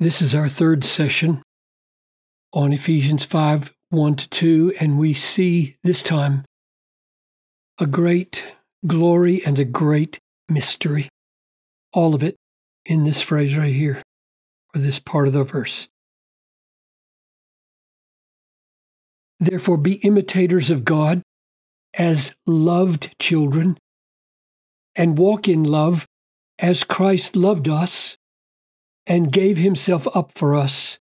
This is our third session on Ephesians 5 1 to 2, and we see this time a great glory and a great mystery. All of it in this phrase right here, or this part of the verse. Therefore, be imitators of God as loved children, and walk in love as Christ loved us and gave himself up for us.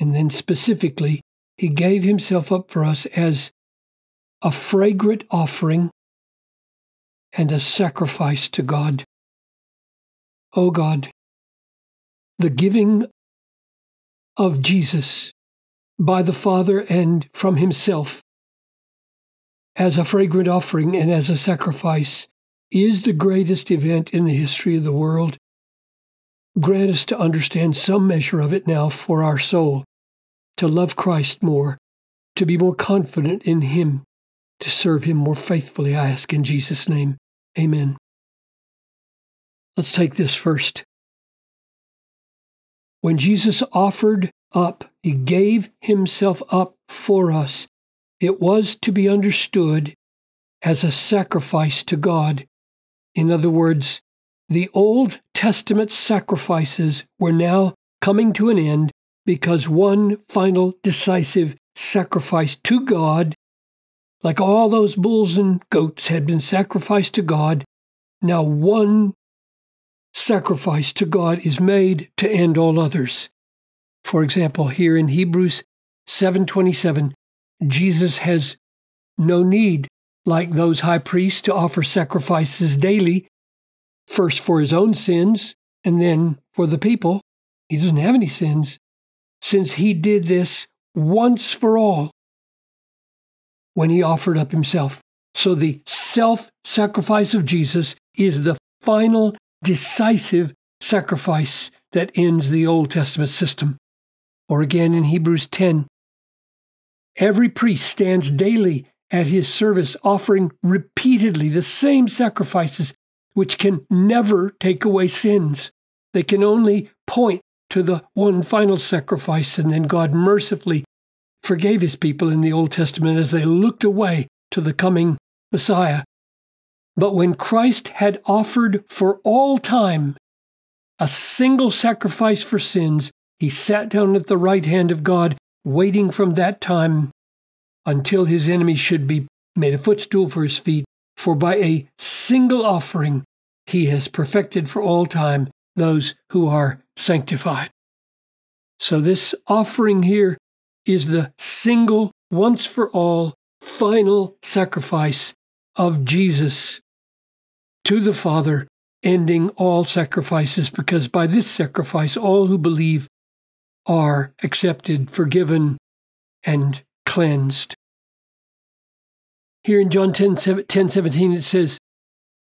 And then specifically, he gave himself up for us as a fragrant offering and a sacrifice to God. Oh God, the giving of Jesus by the Father and from himself as a fragrant offering and as a sacrifice is the greatest event in the history of the world. Grant us to understand some measure of it now for our soul, to love Christ more, to be more confident in Him, to serve Him more faithfully, I ask in Jesus' name. Amen. Let's take this first. When Jesus offered up, He gave Himself up for us. It was to be understood as a sacrifice to God. In other words, the Old Testament sacrifices were now coming to an end because one final decisive sacrifice to God, like all those bulls and goats had been sacrificed to God, now one sacrifice to God is made to end all others. For example, here in Hebrews 7:27, Jesus has no need like those high priests to offer sacrifices daily first for his own sins and then for the people. He doesn't have any sins since he did this once for all when he offered up himself. So the self sacrifice of Jesus is the final decisive sacrifice that ends the Old Testament system. Or again in Hebrews 10, every priest stands daily at his service, offering repeatedly the same sacrifices which can never take away sins. They can only point to the one final sacrifice, and then God mercifully forgave his people in the Old Testament as they looked away to the coming Messiah. But when Christ had offered for all time a single sacrifice for sins, he sat down at the right hand of God, waiting from that time until his enemies should be made a footstool for his feet. For by a single offering he has perfected for all time those who are sanctified. So, this offering here is the single, once for all, final sacrifice of Jesus to the Father, ending all sacrifices, because by this sacrifice, all who believe are accepted, forgiven, and cleansed. Here in John 10, 10 17, it says,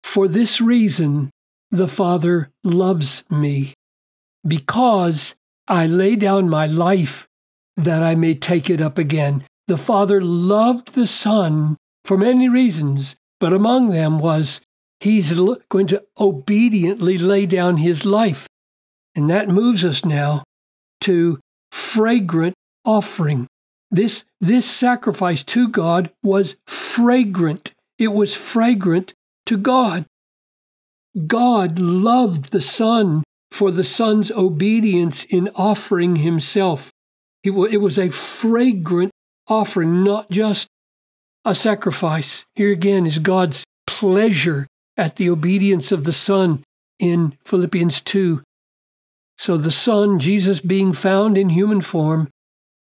For this reason the Father loves me, because I lay down my life that I may take it up again. The Father loved the Son for many reasons, but among them was he's going to obediently lay down his life. And that moves us now to fragrant offering. This, this sacrifice to God was fragrant. It was fragrant to God. God loved the Son for the Son's obedience in offering himself. It was a fragrant offering, not just a sacrifice. Here again is God's pleasure at the obedience of the Son in Philippians 2. So the Son, Jesus being found in human form,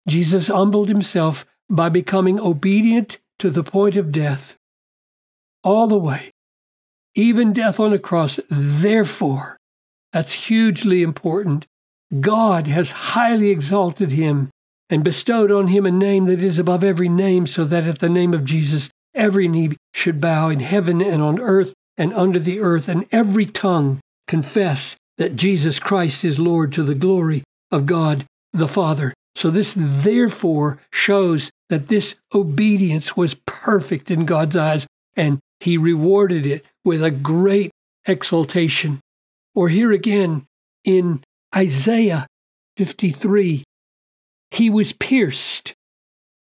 Jesus humbled himself by becoming obedient to the point of death, all the way, even death on a cross. Therefore, that's hugely important. God has highly exalted him and bestowed on him a name that is above every name, so that at the name of Jesus every knee should bow in heaven and on earth and under the earth, and every tongue confess that Jesus Christ is Lord to the glory of God the Father. So, this therefore shows that this obedience was perfect in God's eyes, and he rewarded it with a great exaltation. Or here again in Isaiah 53. He was pierced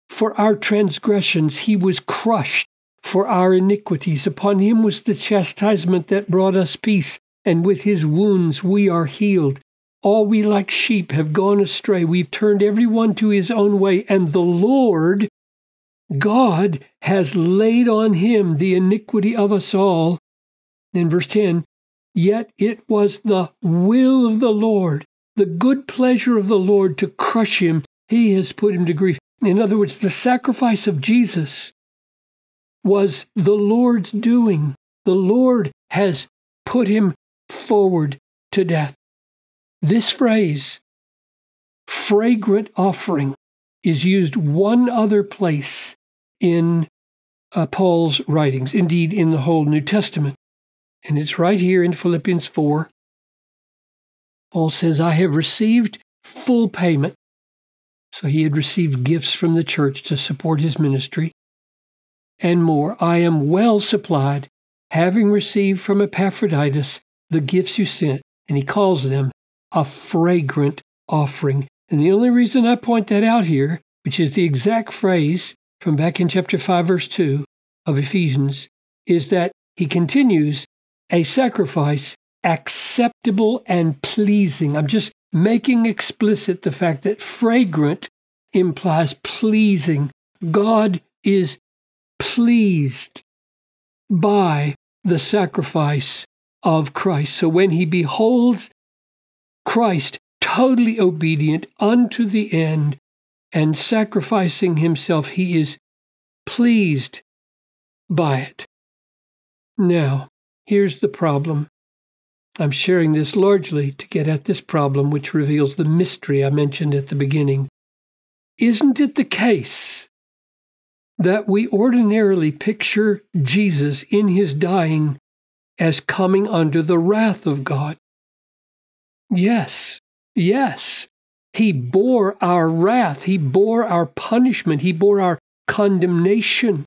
for our transgressions, he was crushed for our iniquities. Upon him was the chastisement that brought us peace, and with his wounds we are healed. All we like sheep have gone astray. We've turned every one to his own way, and the Lord, God, has laid on him the iniquity of us all. In verse 10, yet it was the will of the Lord, the good pleasure of the Lord to crush him. He has put him to grief. In other words, the sacrifice of Jesus was the Lord's doing. The Lord has put him forward to death. This phrase, fragrant offering, is used one other place in uh, Paul's writings, indeed, in the whole New Testament. And it's right here in Philippians 4. Paul says, I have received full payment so he had received gifts from the church to support his ministry. And more, I am well supplied, having received from Epaphroditus the gifts you sent. And he calls them a fragrant offering. And the only reason I point that out here, which is the exact phrase from back in chapter 5, verse 2 of Ephesians, is that he continues a sacrifice acceptable and pleasing. I'm just making explicit the fact that fragrant implies pleasing. God is pleased by the sacrifice of Christ. So when he beholds Christ totally obedient unto the end and sacrificing himself, he is pleased by it. Now, here's the problem. I'm sharing this largely to get at this problem, which reveals the mystery I mentioned at the beginning. Isn't it the case that we ordinarily picture Jesus in his dying as coming under the wrath of God? Yes, yes. He bore our wrath, he bore our punishment, he bore our condemnation.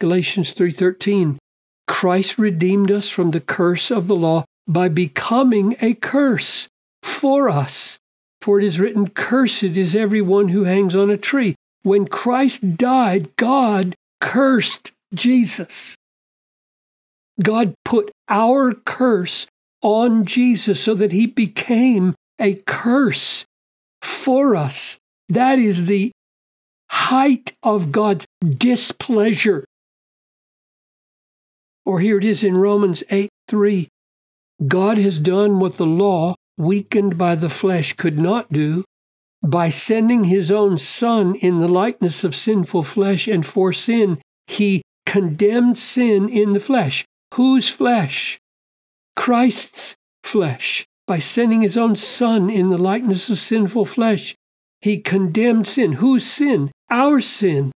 Galatians 3:13 Christ redeemed us from the curse of the law by becoming a curse for us. For it is written, Cursed is everyone who hangs on a tree. When Christ died, God cursed Jesus. God put our curse on Jesus so that he became a curse for us. That is the height of God's displeasure or here it is in Romans 8 3. God has done what the law, weakened by the flesh, could not do by sending his own Son in the likeness of sinful flesh, and for sin, he condemned sin in the flesh. Whose flesh? Christ's flesh. By sending his own Son in the likeness of sinful flesh, he condemned sin. Whose sin? Our sin.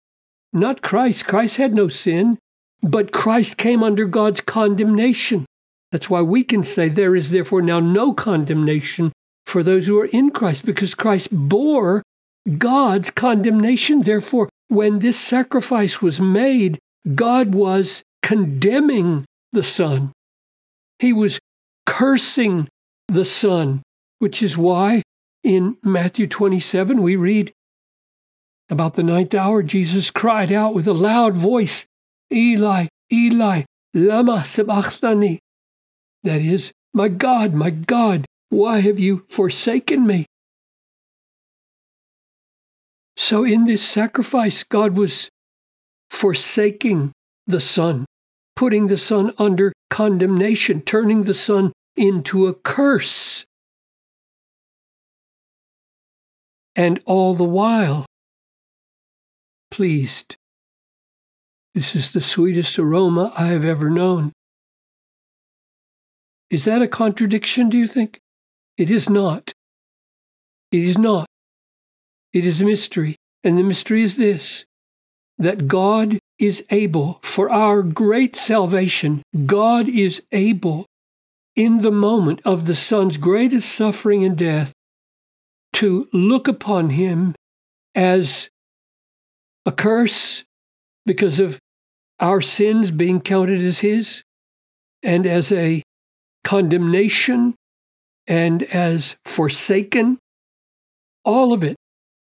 Not Christ. Christ had no sin. But Christ came under God's condemnation. That's why we can say there is therefore now no condemnation for those who are in Christ, because Christ bore God's condemnation. Therefore, when this sacrifice was made, God was condemning the Son. He was cursing the Son, which is why in Matthew 27 we read about the ninth hour, Jesus cried out with a loud voice, Eli, Eli, lama sabachthani. That is, my God, my God, why have you forsaken me? So, in this sacrifice, God was forsaking the Son, putting the Son under condemnation, turning the Son into a curse. And all the while, pleased this is the sweetest aroma I have ever known. Is that a contradiction, do you think? It is not. It is not. It is a mystery. And the mystery is this that God is able, for our great salvation, God is able, in the moment of the Son's greatest suffering and death, to look upon him as a curse because of our sins being counted as His, and as a condemnation, and as forsaken, all of it,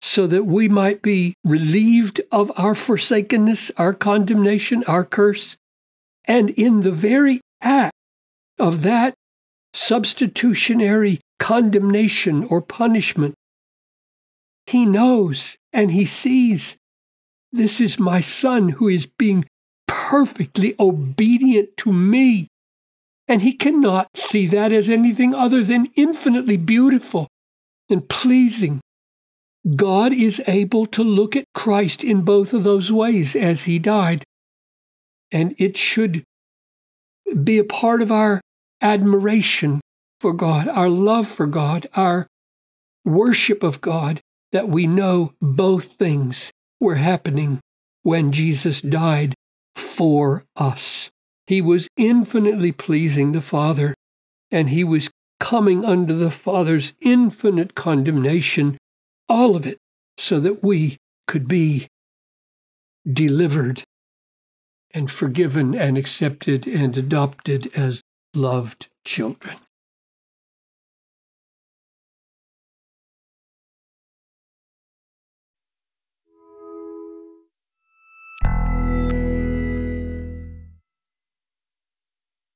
so that we might be relieved of our forsakenness, our condemnation, our curse. And in the very act of that substitutionary condemnation or punishment, he knows and he sees this is my son who is being perfectly obedient to me. And he cannot see that as anything other than infinitely beautiful and pleasing. God is able to look at Christ in both of those ways as he died. And it should be a part of our admiration for God, our love for God, our worship of God, that we know both things were happening when Jesus died for us. He was infinitely pleasing the Father, and he was coming under the Father's infinite condemnation, all of it, so that we could be delivered and forgiven and accepted and adopted as loved children.